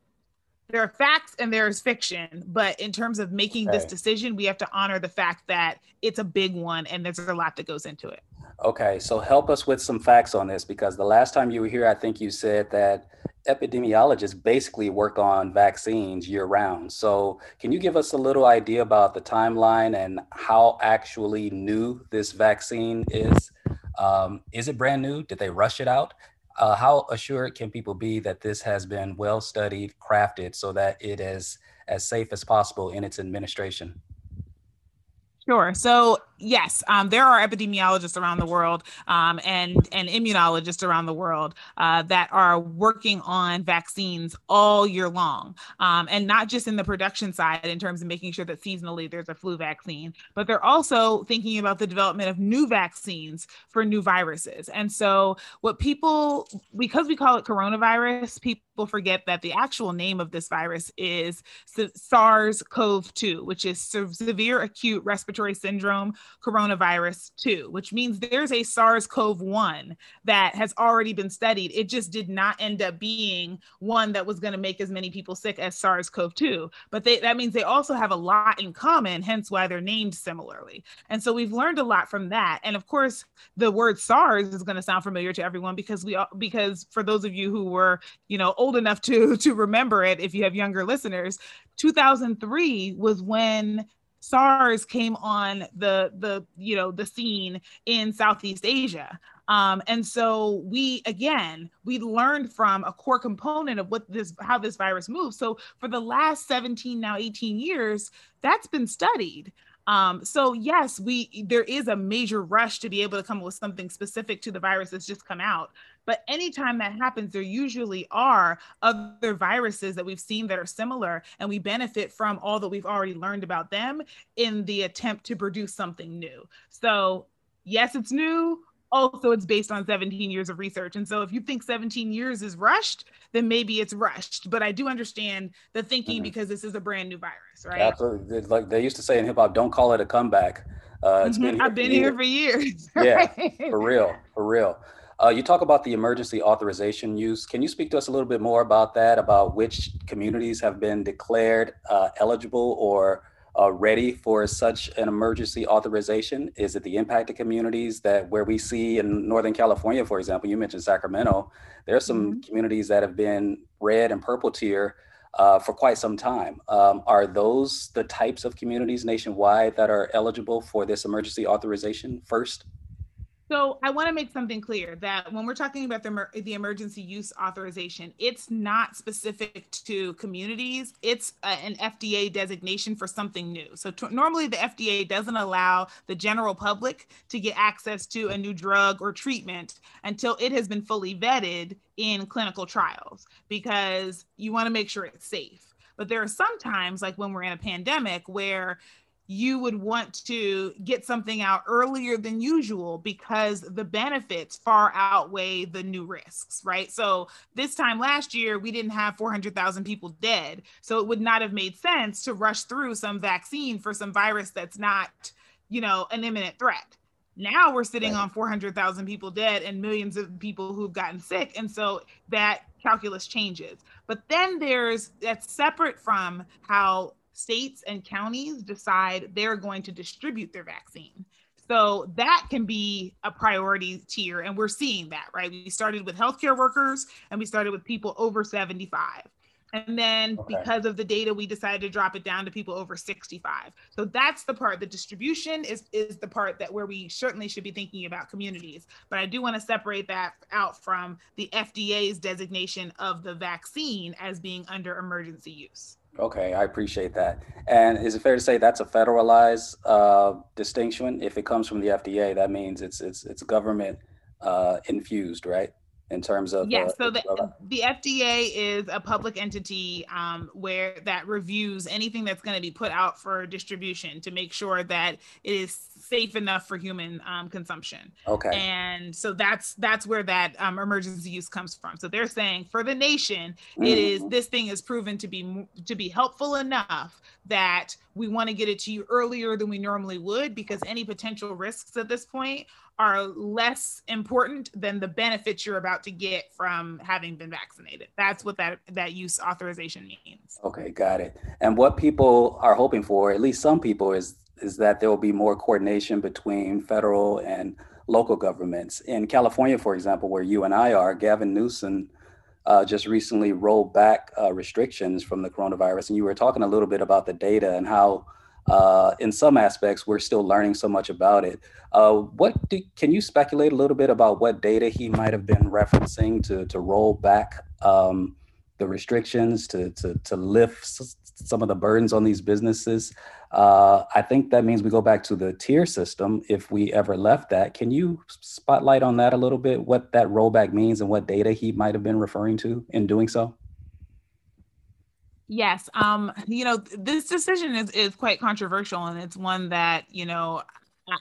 there are facts and there is fiction but in terms of making this decision we have to honor the fact that it's a big one and there's a lot that goes into it okay so help us with some facts on this because the last time you were here i think you said that epidemiologists basically work on vaccines year round. So, can you give us a little idea about the timeline and how actually new this vaccine is? Um, is it brand new? Did they rush it out? Uh, how assured can people be that this has been well studied, crafted, so that it is as safe as possible in its administration? Sure. So yes, um, there are epidemiologists around the world um, and and immunologists around the world uh, that are working on vaccines all year long, um, and not just in the production side in terms of making sure that seasonally there's a flu vaccine, but they're also thinking about the development of new vaccines for new viruses. And so, what people because we call it coronavirus, people forget that the actual name of this virus is SARS-CoV-2, which is severe acute respiratory syndrome coronavirus 2, which means there's a SARS-CoV-1 that has already been studied. It just did not end up being one that was going to make as many people sick as SARS-CoV-2, but they, that means they also have a lot in common, hence why they're named similarly. And so we've learned a lot from that. And of course, the word SARS is going to sound familiar to everyone because we because for those of you who were, you know, old enough to to remember it if you have younger listeners 2003 was when SARS came on the the you know the scene in Southeast Asia. Um, and so we again we learned from a core component of what this how this virus moves. So for the last 17 now 18 years, that's been studied. Um, so yes, we there is a major rush to be able to come up with something specific to the virus that's just come out. But anytime that happens, there usually are other viruses that we've seen that are similar, and we benefit from all that we've already learned about them in the attempt to produce something new. So yes, it's new also it's based on 17 years of research. And so if you think 17 years is rushed, then maybe it's rushed. But I do understand the thinking mm-hmm. because this is a brand new virus, right? Absolutely. Like they used to say in hip hop, don't call it a comeback. Uh, it's mm-hmm. been I've been here for years. yeah, for real, for real. Uh, you talk about the emergency authorization use. Can you speak to us a little bit more about that? About which communities have been declared uh, eligible or uh, ready for such an emergency authorization? Is it the impacted communities that where we see in Northern California, for example, you mentioned Sacramento, there are some mm-hmm. communities that have been red and purple tier uh, for quite some time. Um, are those the types of communities nationwide that are eligible for this emergency authorization first? So I want to make something clear that when we're talking about the, the emergency use authorization, it's not specific to communities. It's a, an FDA designation for something new. So normally the FDA doesn't allow the general public to get access to a new drug or treatment until it has been fully vetted in clinical trials because you want to make sure it's safe. But there are some times, like when we're in a pandemic, where you would want to get something out earlier than usual because the benefits far outweigh the new risks, right? So this time last year, we didn't have 400,000 people dead. So it would not have made sense to rush through some vaccine for some virus that's not, you know, an imminent threat. Now we're sitting right. on 400,000 people dead and millions of people who've gotten sick. And so that calculus changes. But then there's that's separate from how states and counties decide they're going to distribute their vaccine. So that can be a priority tier. And we're seeing that, right? We started with healthcare workers and we started with people over 75. And then okay. because of the data, we decided to drop it down to people over 65. So that's the part. The distribution is is the part that where we certainly should be thinking about communities. But I do want to separate that out from the FDA's designation of the vaccine as being under emergency use. Okay, I appreciate that. And is it fair to say that's a federalized uh, distinction? If it comes from the FDA, that means it's it's it's government uh, infused, right? In terms of yeah uh, so the the FDA is a public entity um, where that reviews anything that's going to be put out for distribution to make sure that it is safe enough for human um, consumption. Okay. And so that's that's where that um, emergency use comes from. So they're saying for the nation, mm. it is mm-hmm. this thing is proven to be to be helpful enough that we want to get it to you earlier than we normally would because any potential risks at this point are less important than the benefits you're about to get from having been vaccinated. That's what that that use authorization means. Okay, got it. And what people are hoping for, at least some people, is is that there will be more coordination between federal and local governments. In California, for example, where you and I are, Gavin Newsom uh, just recently rolled back uh, restrictions from the coronavirus. And you were talking a little bit about the data and how, uh, in some aspects, we're still learning so much about it. Uh, what do, can you speculate a little bit about what data he might have been referencing to, to roll back um, the restrictions, to, to, to lift some of the burdens on these businesses. Uh, I think that means we go back to the tier system if we ever left that. Can you spotlight on that a little bit? What that rollback means and what data he might have been referring to in doing so? Yes. Um, you know, this decision is, is quite controversial and it's one that, you know,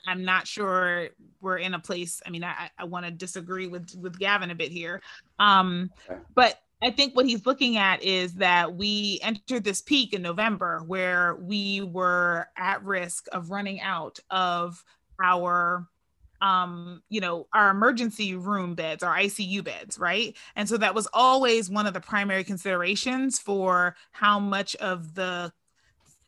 I, am not sure we're in a place. I mean, I, I want to disagree with with Gavin a bit here. Um, but I think what he's looking at is that we entered this peak in November where we were at risk of running out of our um, you know, our emergency room beds, our ICU beds, right? And so that was always one of the primary considerations for how much of the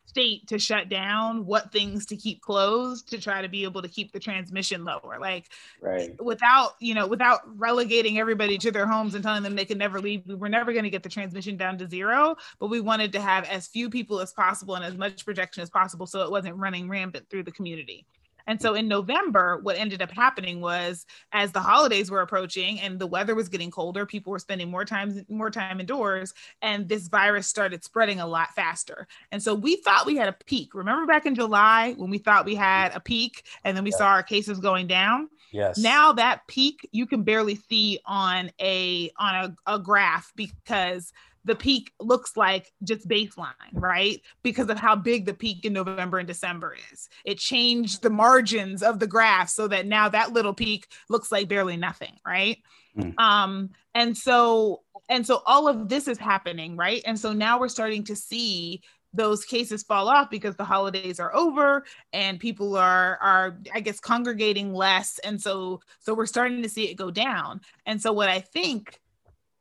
state to shut down, what things to keep closed to try to be able to keep the transmission lower. Like right. without, you know, without relegating everybody to their homes and telling them they can never leave, we were never going to get the transmission down to zero, but we wanted to have as few people as possible and as much protection as possible so it wasn't running rampant through the community. And so in November, what ended up happening was as the holidays were approaching and the weather was getting colder, people were spending more time more time indoors and this virus started spreading a lot faster. And so we thought we had a peak. Remember back in July when we thought we had a peak and then we yeah. saw our cases going down? Yes. Now that peak you can barely see on a on a, a graph because the peak looks like just baseline, right? Because of how big the peak in November and December is. It changed the margins of the graph so that now that little peak looks like barely nothing, right? Mm. Um, and so and so all of this is happening, right? And so now we're starting to see those cases fall off because the holidays are over and people are are i guess congregating less and so so we're starting to see it go down and so what i think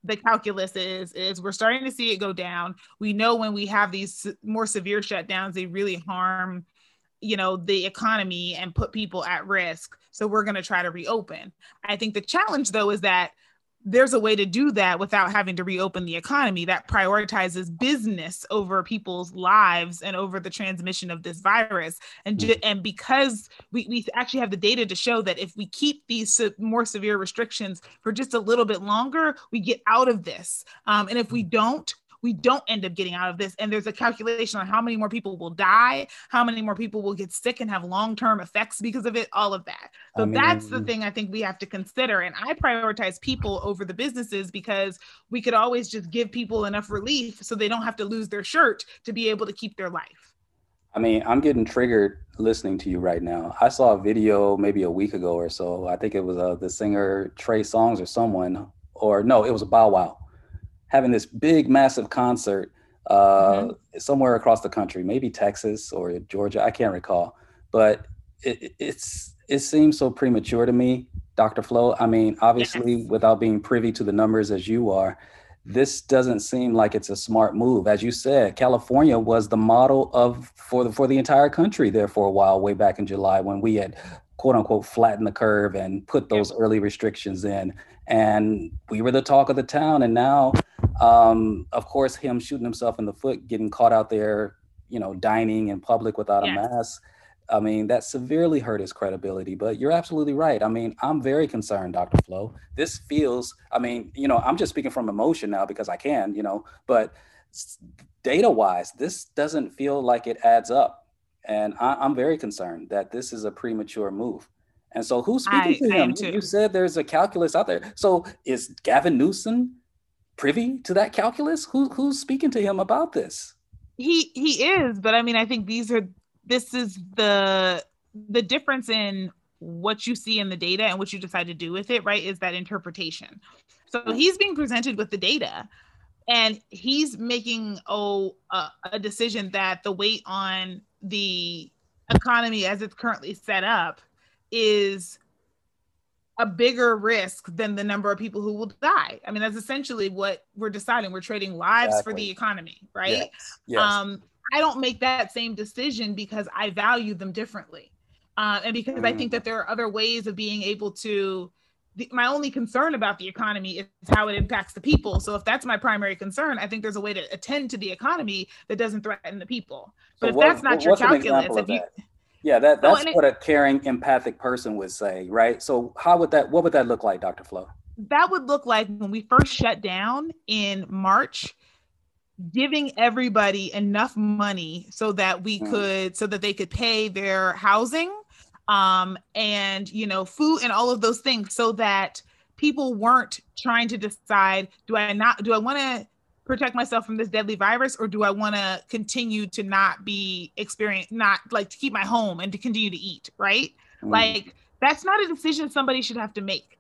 the calculus is is we're starting to see it go down. We know when we have these more severe shutdowns they really harm you know the economy and put people at risk. So we're going to try to reopen. I think the challenge though is that there's a way to do that without having to reopen the economy that prioritizes business over people's lives and over the transmission of this virus. And ju- and because we, we actually have the data to show that if we keep these se- more severe restrictions for just a little bit longer we get out of this. Um, and if we don't we don't end up getting out of this. And there's a calculation on how many more people will die, how many more people will get sick and have long term effects because of it, all of that. So I mean, that's the thing I think we have to consider. And I prioritize people over the businesses because we could always just give people enough relief so they don't have to lose their shirt to be able to keep their life. I mean, I'm getting triggered listening to you right now. I saw a video maybe a week ago or so. I think it was uh, the singer Trey Songz or someone, or no, it was a Bow Wow having this big, massive concert uh, mm-hmm. somewhere across the country, maybe Texas or Georgia, I can't recall. But it, it's it seems so premature to me, Dr. Flo. I mean, obviously, yes. without being privy to the numbers as you are, this doesn't seem like it's a smart move. As you said, California was the model of for the for the entire country there for a while, way back in July when we had quote unquote flattened the curve and put those yep. early restrictions in. And we were the talk of the town. And now um, of course, him shooting himself in the foot, getting caught out there, you know, dining in public without yes. a mask. I mean, that severely hurt his credibility. But you're absolutely right. I mean, I'm very concerned, Dr. Flo. This feels, I mean, you know, I'm just speaking from emotion now because I can, you know, but data wise, this doesn't feel like it adds up. And I, am very concerned that this is a premature move. And so who's speaking I, to him? You said there's a calculus out there. So is Gavin Newsom privy to that calculus? Who, who's speaking to him about this? He he is, but I mean, I think these are this is the the difference in what you see in the data and what you decide to do with it, right? Is that interpretation. So he's being presented with the data and he's making oh, a, a decision that the weight on the economy as it's currently set up is a bigger risk than the number of people who will die. I mean, that's essentially what we're deciding. We're trading lives exactly. for the economy, right? Yes. Yes. Um, I don't make that same decision because I value them differently. Uh, and because mm. I think mm. that there are other ways of being able to. The, my only concern about the economy is how it impacts the people. So if that's my primary concern, I think there's a way to attend to the economy that doesn't threaten the people. But so if what, that's not your calculus, if you that? Yeah, that that's what a caring, empathic person would say, right? So how would that what would that look like, Dr. Flo? That would look like when we first shut down in March, giving everybody enough money so that we Mm. could so that they could pay their housing um and you know food and all of those things so that people weren't trying to decide do i not do i want to protect myself from this deadly virus or do i want to continue to not be experience not like to keep my home and to continue to eat right Mm. like that's not a decision somebody should have to make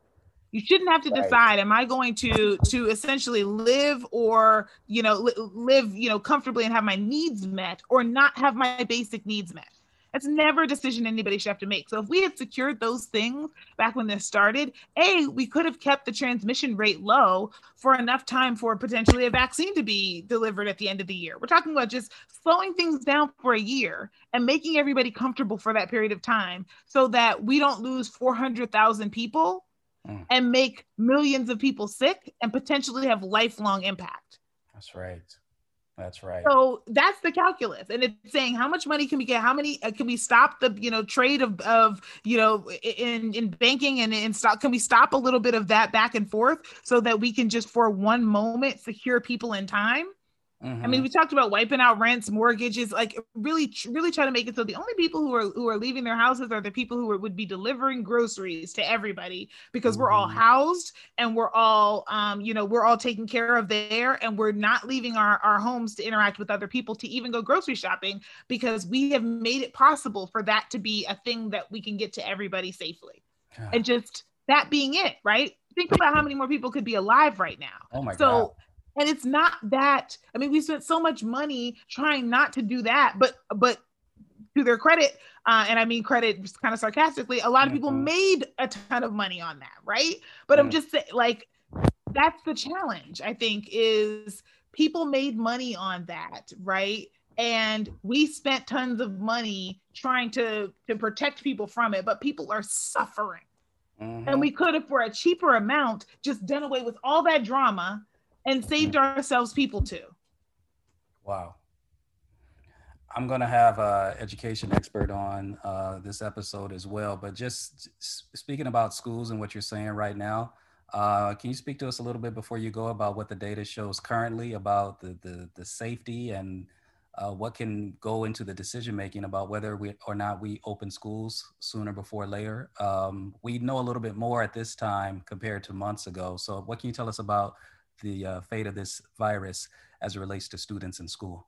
you shouldn't have to Right. decide am i going to to essentially live or you know li- live you know comfortably and have my needs met or not have my basic needs met that's never a decision anybody should have to make so if we had secured those things back when this started a we could have kept the transmission rate low for enough time for potentially a vaccine to be delivered at the end of the year we're talking about just slowing things down for a year and making everybody comfortable for that period of time so that we don't lose 400,000 people Mm. and make millions of people sick and potentially have lifelong impact. That's right. That's right. So that's the calculus, and it's saying how much money can we get? How many uh, can we stop the you know trade of of you know in in banking and in stock? Can we stop a little bit of that back and forth so that we can just for one moment secure people in time? I Mm-hmm. mean, we talked about wiping out rents, mortgages, like really, really trying to make it so the only people who are who are leaving their houses are the people who are, would be delivering groceries to everybody because we're all Mhm. housed and we're all, um, you know, we're all taken care of there, and we're not leaving our our homes to interact with other people to even go grocery shopping because we have made it possible for that to be a thing that we can get to everybody safely, Yeah. and just that being it, right? Think about how many more people could be alive right now oh my so God. And it's not that i mean we spent so much money trying not to do that but but to their credit uh, and i mean credit just kind of sarcastically a lot of people Mhm. made a ton of money on that right but i'm just saying like that's the challenge i think is people made money on that right and we spent tons of money trying to to protect people from it but people are suffering Mhm. and we could have for a cheaper amount just done away with all that drama and saved ourselves people too Wow. I'm going to have an education expert on uh, this episode as well. But just speaking about schools and what you're saying right now, uh, can you speak to us a little bit before you go about what the data shows currently about the, the, the safety and uh, what can go into the decision making about whether we or not we open schools sooner before later? Um, we know a little bit more at this time compared to months ago. So, what can you tell us about the uh, fate of this virus as it relates to students in school?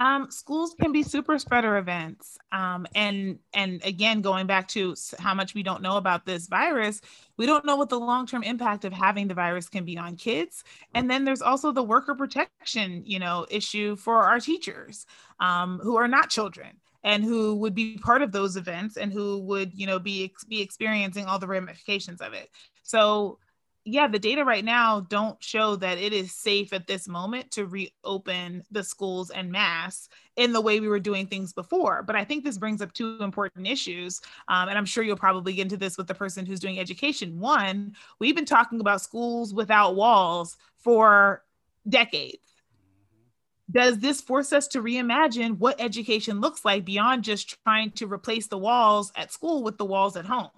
um, schools can be super spreader events. Um, and and again going back to how much we don't know about this virus we don't know what the long-term impact of having the virus can be on kids. And then there's also the worker protection you know issue for our teachers um, who are not children and who would be part of those events and who would you know be be experiencing all the ramifications of it. So yeah the data right now don't show that it is safe at this moment to reopen the schools and masse in the way we were doing things before. But i think this brings up two important issues um, and i'm sure you'll probably get into this with the person who's doing education. One we've been talking about schools without walls for decades. Does this force us to reimagine what education looks like beyond just trying to replace the walls at school with the walls at home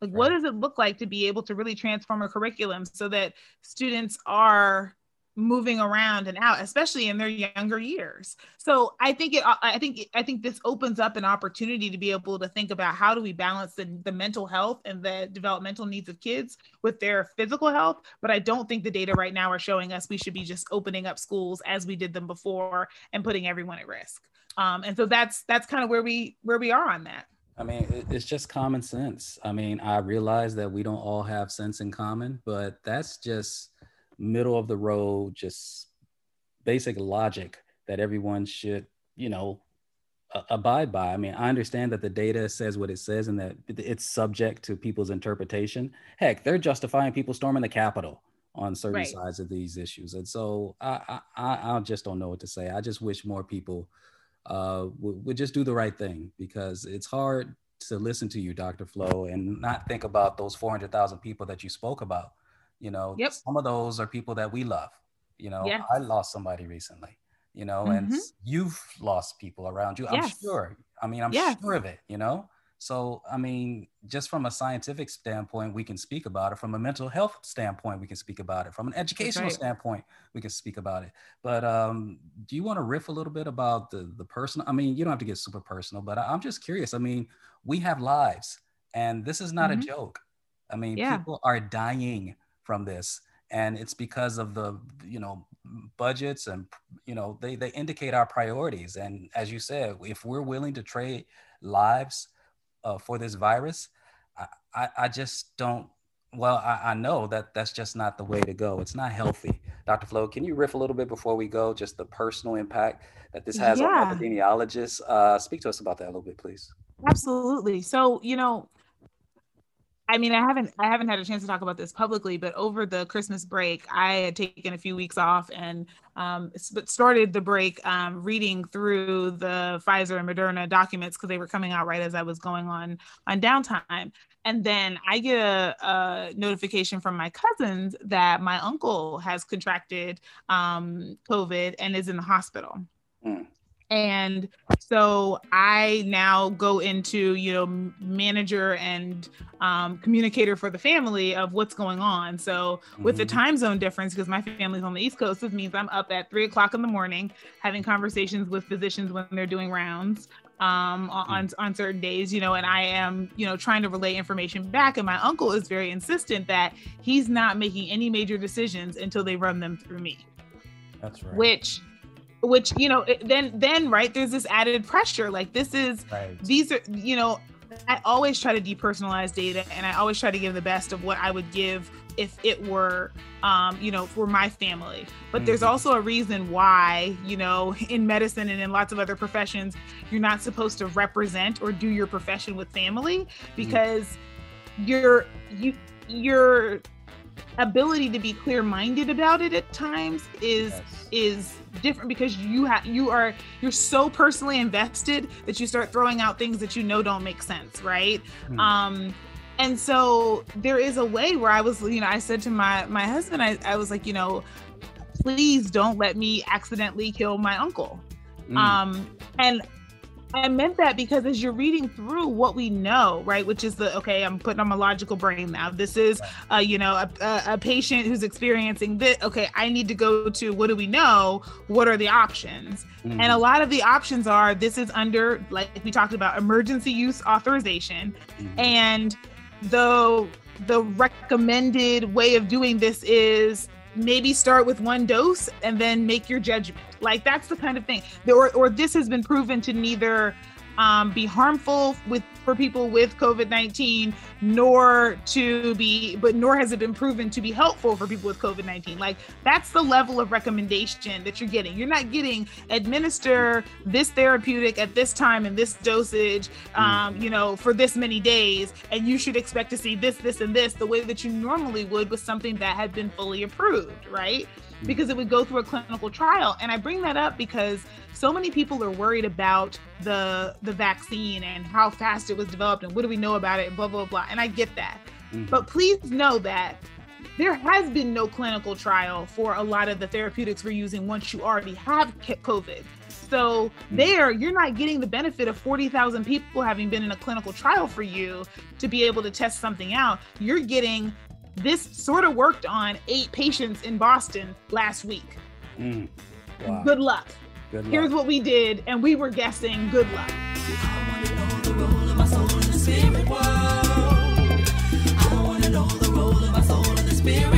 like what does it look like to be able to really transform a curriculum so that students are moving around and out especially in their younger years? So i think it i think i think this opens up an opportunity to be able to think about how do we balance the, the mental health and the developmental needs of kids with their physical health. But i don't think the data right now are showing us we should be just opening up schools as we did them before and putting everyone at risk. Um, and so that's that's kind of where we where we are on that I mean, it's just common sense. I mean, I realize that we don't all have sense in common, but that's just middle of the road, just basic logic that everyone should, you know, abide by. I mean, I understand that the data says what it says and that it's subject to people's interpretation. Heck, they're justifying people storming the Capitol on certain Right. sides of these issues. And so I, I I just don't know what to say. I just wish more people uh, would, would just do the right thing because it's hard to listen to you, Dr. Flo, and not think about those 400,000 people that you spoke about. You know, Yep. some of those are people that we love. You know, Yes. I lost somebody recently, you know, and Mhm. s- you've lost people around you. I'm sure. I mean, I'm Yes. sure of it, you know? So, I mean, just from a scientific standpoint, we can speak about it. From a mental health standpoint, we can speak about it. From an educational right. standpoint, we can speak about it. But um, do you want to riff a little bit about the the personal? I mean, you don't have to get super personal, but I, I'm just curious. I mean, we have lives, and this is not Mhm. a joke. I mean, Yeah. people are dying from this, and it's because of the you know budgets and you know they they indicate our priorities. And as you said, if we're willing to trade lives uh, for this virus, I, I, I just don't. Well, I, I know that that's just not the way to go. It's not healthy. Dr. Flo, can you riff a little bit before we go? Just the personal impact that this has Yeah. on epidemiologists. Uh, speak to us about that a little bit, please. Absolutely. So, you know, I mean, I haven't I haven't had a chance to talk about this publicly, but over the Christmas break, I had taken a few weeks off and um, started the break um, reading through the Pfizer and Moderna documents because they were coming out right as I was going on on downtime. And then I get a, a notification from my cousins that my uncle has contracted um, COVID and is in the hospital. Mm. And so I now go into, you know, manager and um, communicator for the family of what's going on. So with the Mhm. time zone difference, because my family's on the East Coast, this means I'm up at three o'clock in the morning having conversations with physicians when they're doing rounds um, on, on on certain days, you know, and I am, you know, trying to relay information back. And my uncle is very insistent that he's not making any major decisions until they run them through me That's right. which which you know then then right there's this added pressure like this is Right. these are you know i always try to depersonalize data and i always try to give the best of what i would give if it were um you know for my family but there's Mhm. also a reason why you know in medicine and in lots of other professions you're not supposed to represent or do your profession with family because your you your ability to be clear-minded about it at times is Yes. is different because you have you are you're so personally invested that you start throwing out things that you know don't make sense right Hmm. um and so there is a way where i was you know i said to my my husband i, I was like you know please don't let me accidentally kill my uncle Mm. um and I meant that because as you're reading through what we know, right, which is the okay, I'm putting on my logical brain now. This is, uh, you know, a, a, a patient who's experiencing this. Okay, I need to go to what do we know? What are the options? Mhm. And a lot of the options are this is under, like we talked about, emergency use authorization, Mhm. and the the recommended way of doing this is maybe start with one dose and then make your judgment. Like that's the kind of thing. Or, or this has been proven to neither um, be harmful with for people with covid-19 nor to be but nor has it been proven to be helpful for people with covid-19 like that's the level of recommendation that you're getting. You're not getting administer this therapeutic at this time and this dosage um, you know for this many days and you should expect to see this this and this the way that you normally would with something that had been fully approved right because it would go through a clinical trial. And i bring that up because so many people are worried about the the vaccine and how fast it was developed and what do we know about it and blah blah blah. And i get that. Mhm. but please know that there has been no clinical trial for a lot of the therapeutics we're using once you already have covid. So there you're not getting the benefit of 40,000 people having been in a clinical trial for you to be able to test something out. You're getting this sort of worked on eight patients in boston last week Mm. Wow. good luck Good luck. here's what we did and we were guessing good luck I